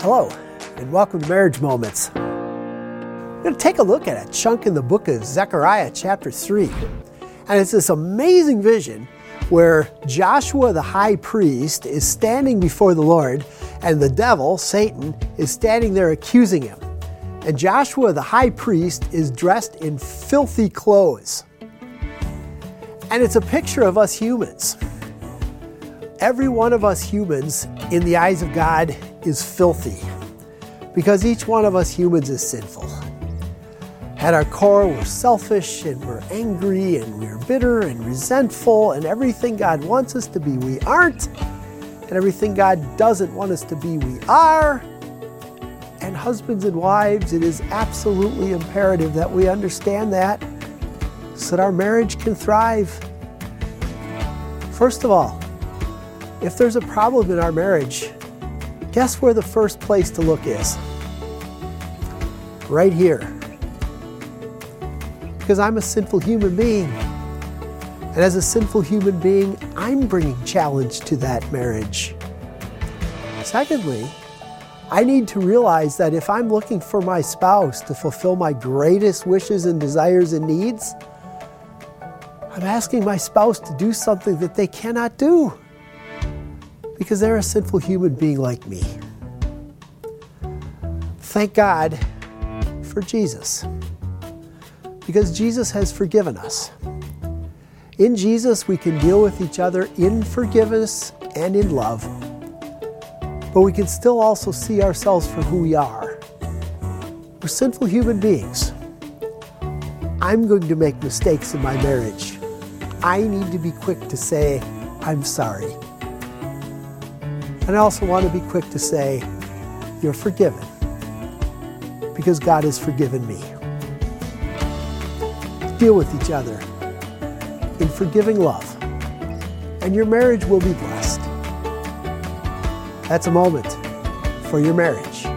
Hello, and welcome to Marriage Moments. We're going to take a look at a chunk in the book of Zechariah, chapter 3. And it's this amazing vision where Joshua the high priest is standing before the Lord, and the devil, Satan, is standing there accusing him. And Joshua the high priest is dressed in filthy clothes. And it's a picture of us humans. Every one of us humans, in the eyes of God, is filthy because each one of us humans is sinful. At our core, we're selfish and we're angry and we're bitter and resentful, and everything God wants us to be, we aren't. And everything God doesn't want us to be, we are. And husbands and wives, it is absolutely imperative that we understand that so that our marriage can thrive. First of all, if there's a problem in our marriage, guess where the first place to look is? Right here. Because I'm a sinful human being. And as a sinful human being, I'm bringing challenge to that marriage. Secondly, I need to realize that if I'm looking for my spouse to fulfill my greatest wishes and desires and needs, I'm asking my spouse to do something that they cannot do because they're a sinful human being like me. Thank God for Jesus because Jesus has forgiven us. In Jesus, we can deal with each other in forgiveness and in love, but we can still also see ourselves for who we are. We're sinful human beings. I'm going to make mistakes in my marriage. I need to be quick to say, I'm sorry. And I also want to be quick to say, You're forgiven because God has forgiven me. Deal with each other in forgiving love, and your marriage will be blessed. That's a moment for your marriage.